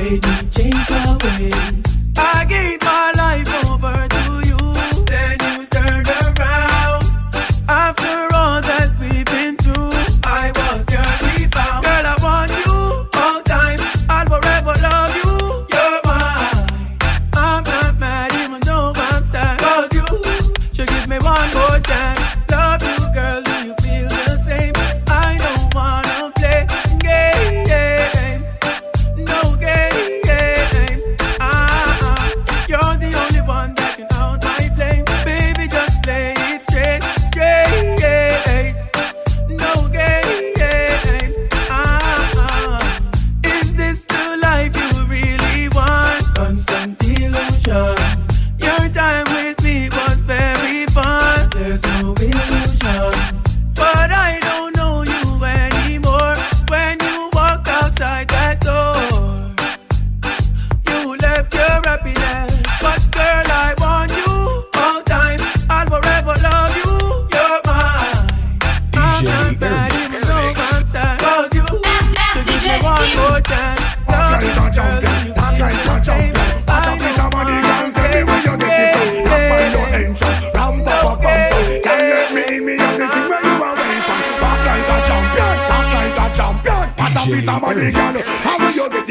baby.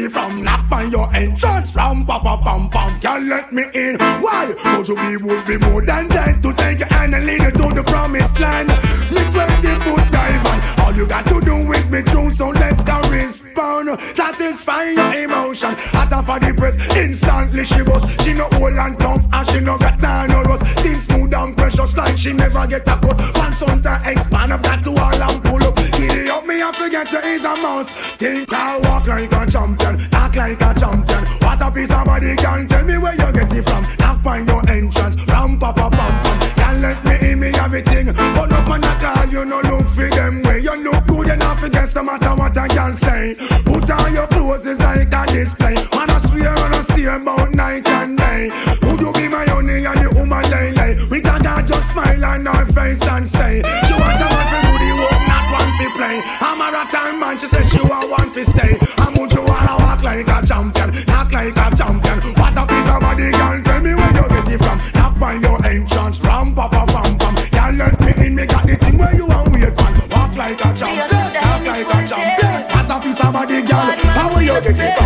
from knock on your entrance from papa pam pam can't let me in why but we would be more than dead to take your hand and lead you to the promised land me 20 foot dive all you got to do is be true so let's go respond satisfying your emotion hot off of the press instantly she was she no old and tough and she no got time no rust things smooth and precious like she never get a cut pants on the expand I've got to all and me I forget to ease a mouse. Think I walk like a champion, talk like a champion. What a piece of body can tell me where you get it from. Now find your entrance, ram pa pa pam pam. can let me in me everything. But no man the call, you no look for them way. You look good enough against no matter what I can say. Put on your clothes, it's like a display. Man, I swear on a steer about night and day. Would you be my only and the woman lay lay? We can't just smile on our face and say. que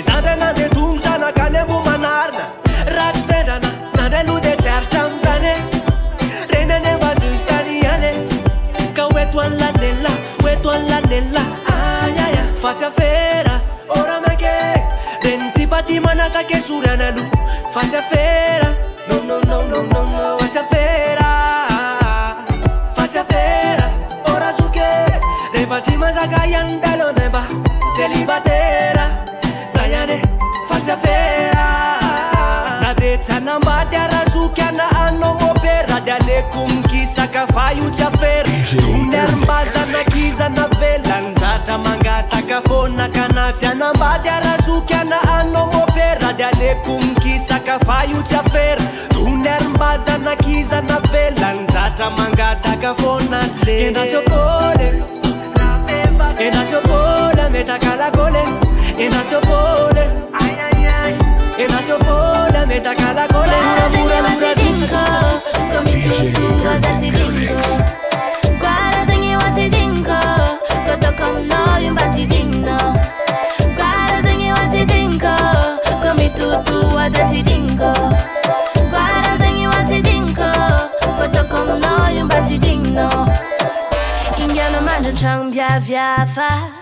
zdnanetnacalemo mnar rad alu de aran renane bastaian aelaelal f er oraqe rensiptimantaquesurenlu frer ruq efaizaaandl ade tsyanambayarazokana anomber adyalekomokisakafaosyaerayrmbazanakizaaesaambayarazokyana anomoera adyalekomokisakafaiotsyaera onyermbazanakizanae E nasceu pole E nasceu pole Me taca la cole Lura, lura, lura, zinca Comi tu, cosa ti dico Guarda, zinho, what ti dico Goto com no, un batidino Guarda, zinho, what ti dico Comi tu, tu, cosa ti dico Guarda, zinho, what ti dico Goto no, un batidino Ingano mangiano, c'è un via via fa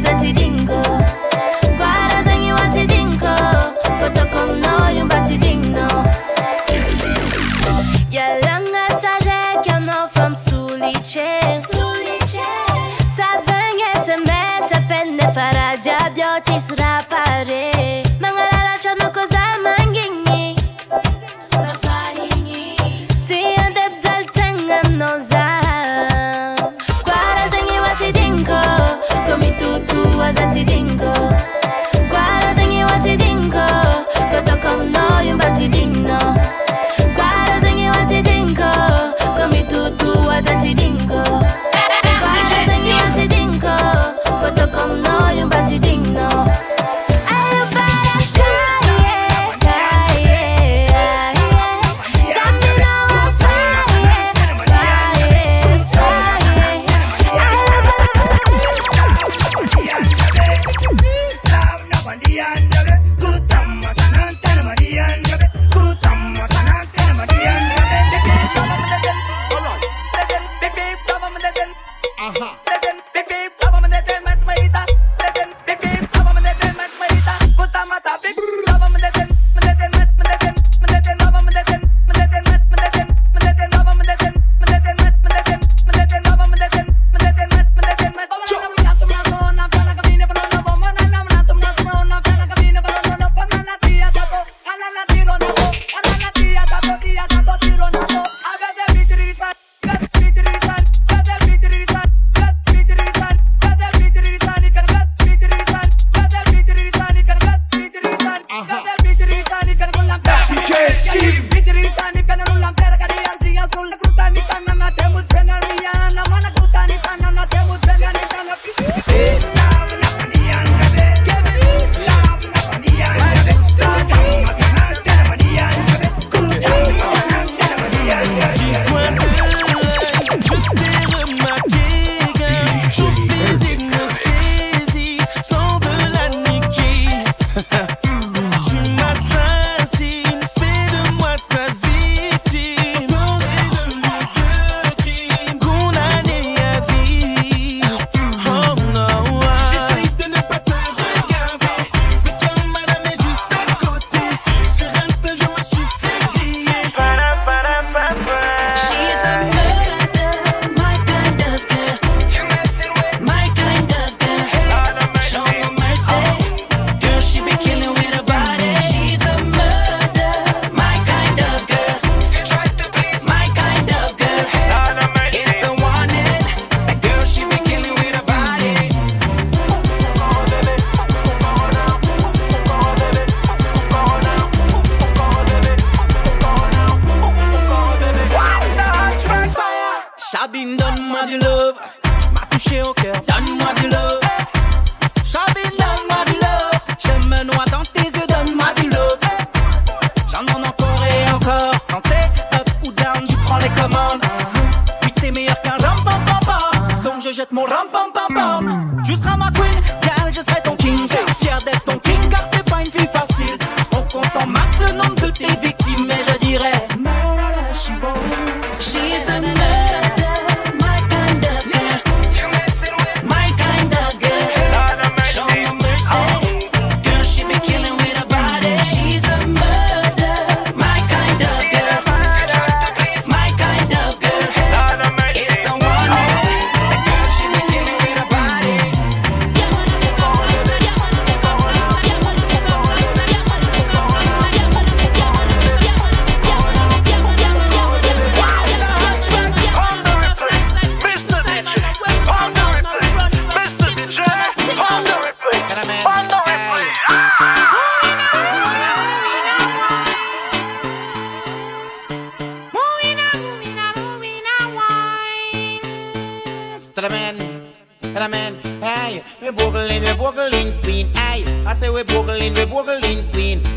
再次定格。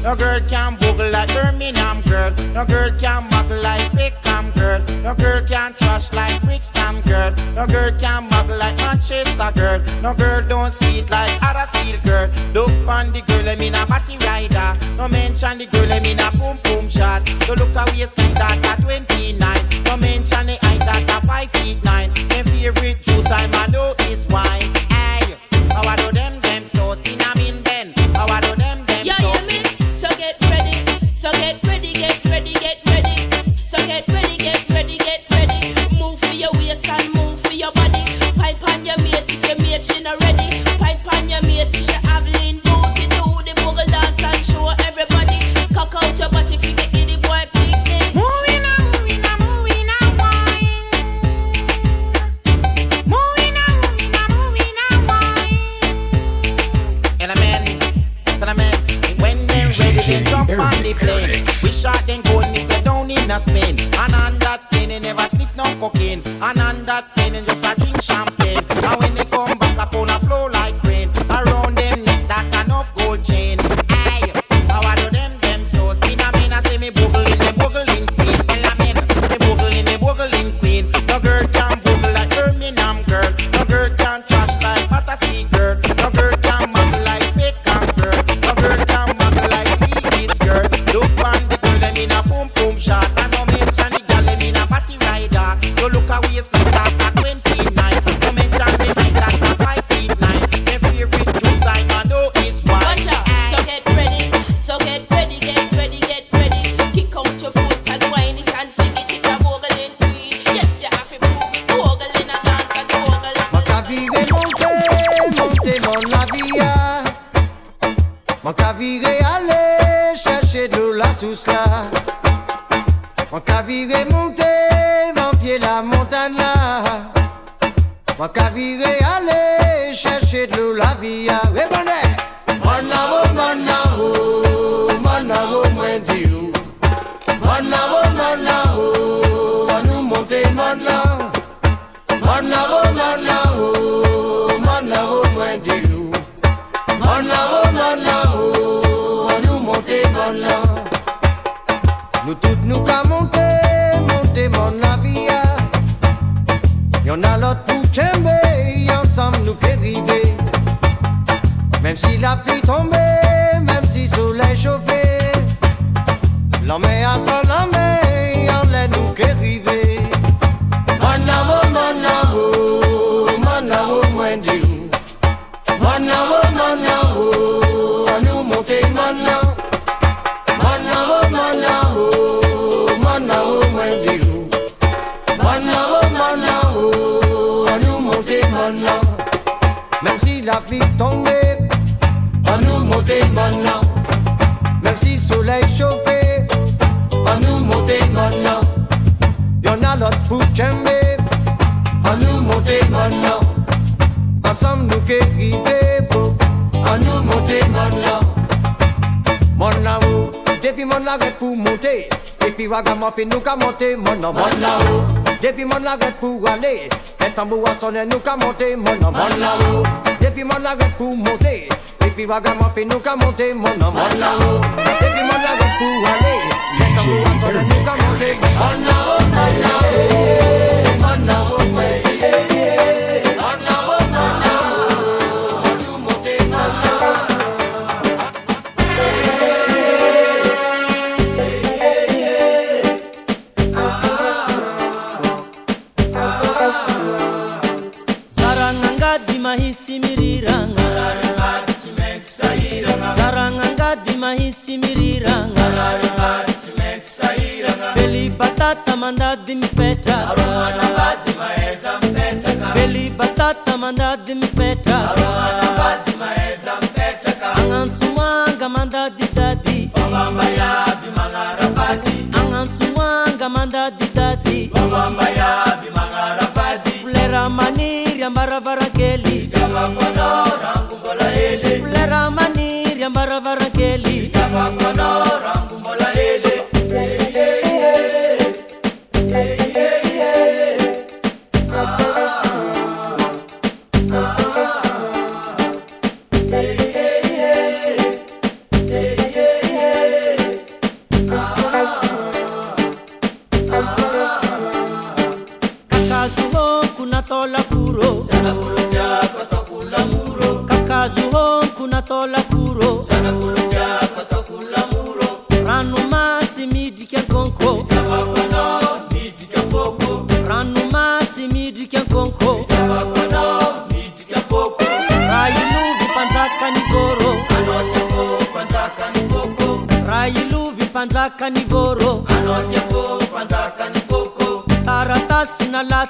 No girl can boogle like Birmingham girl. No girl can muggle like Peckham girl. No girl can trash like Brixton girl. No girl can muggle like Manchester girl. No girl don't see sous cela. Mwen ka vire monte, mwen la montagne là. Mwen ka vire aller chercher de l'eau la via. Rebonde! Mwen na wo, mwen na wo, mwen na di ou. Mwen wo, mwen na wo, mwen nou monte mwen la. Mwen na wo, mwen na wo, mwen di ou. wo, monte nous toutes nous qu'à monter, monter mon navire. en a l'autre pour t'aimer, ensemble nous qu'est Même si la pluie tombait, même si soleil chauffait, l'homme est attendu. À nous monter maintenant. Même si soleil chauffé. À nous monter maintenant. Y'en a l'autre pour chember. À nous monter maintenant. Ensemble nous qu'arriver pour. À nous monter là Mon là-haut, depuis mon arrêt pour monter. Et puis ragamuffin nous qu'à monter mon nom. Mon là-haut, depuis mon arrêt pour aller. et tambour à sonner nous qu'à monter mon nom. Mon Et puis moi la route pour monter Et puis ragamuffin nous qu'à monter mon homme en là-haut Et puis moi la route pour aller Et comme nous qu'à mon homme en là-haut En batata mandadi mpeta Arumana badi maeza mpeta Veli batata mandadi mpeta Arumana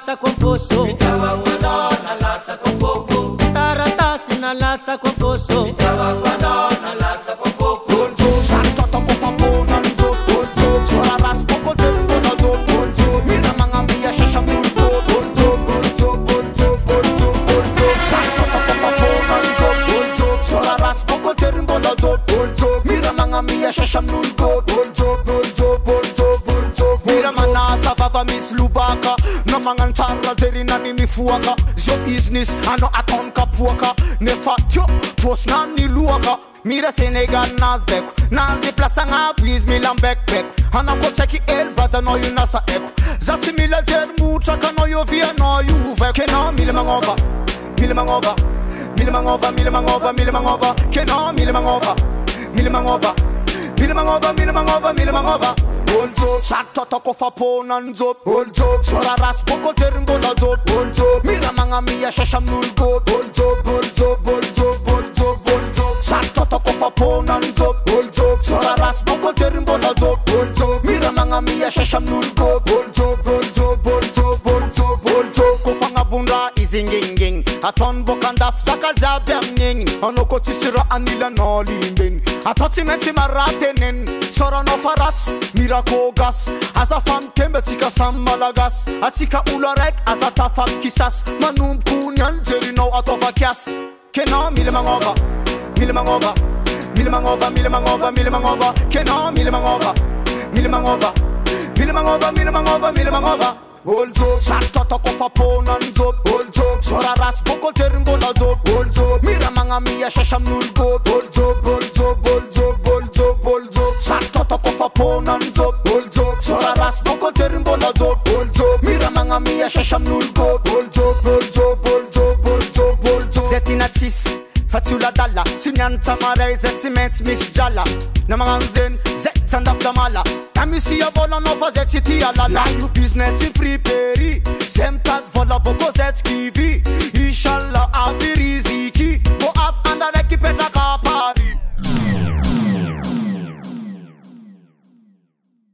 sapato, sacompôs. foka Zyo biznis ano aton ka poka Ne fatyo pos nan ni loka Mi de Senegal nas beko Nan zi plasa nga bwiz mi lan bek beko Ana ko cheki eh, el bada no yu nasa eko Zati mi le der mu chaka no yu via no yu veko Kena mili mangova, mili mangova Mili mangova, mili mangova, mili mangova Kena mili mangova, mili mangova Mili mangova, mili mangova, mili mangova svatatakofapona nzo sora rasi bokoterimbona zo mira manga miya shasha mnulgo svatatakofapona nzo sora rasi bokoterimbona zo mira manga miya shasha mnulgo ataony bôkaandafy zakajiaby amin'egny anao ko tsisy ra anilanao limbyny atao tsy maintsy marateneny soranao fa ratsy mirakô gasy aza famitemby atsika samy malagasy atsika olo araiky aza tafamikisasy manombokony any jerinao atovaki asa kenao mila manôva milmanôa mimaôamimaôa mimanva kenao mimaôamimanôvamimaôammôaa ko rybonkzay tinatsisy fa tsy oladala tsy nianotsamaray za tsy maintsy misy jala na magnano zenyza send off the mala Can me see a vola nova zet city ala La you business in free peri Sem tak vola bobo zet kivi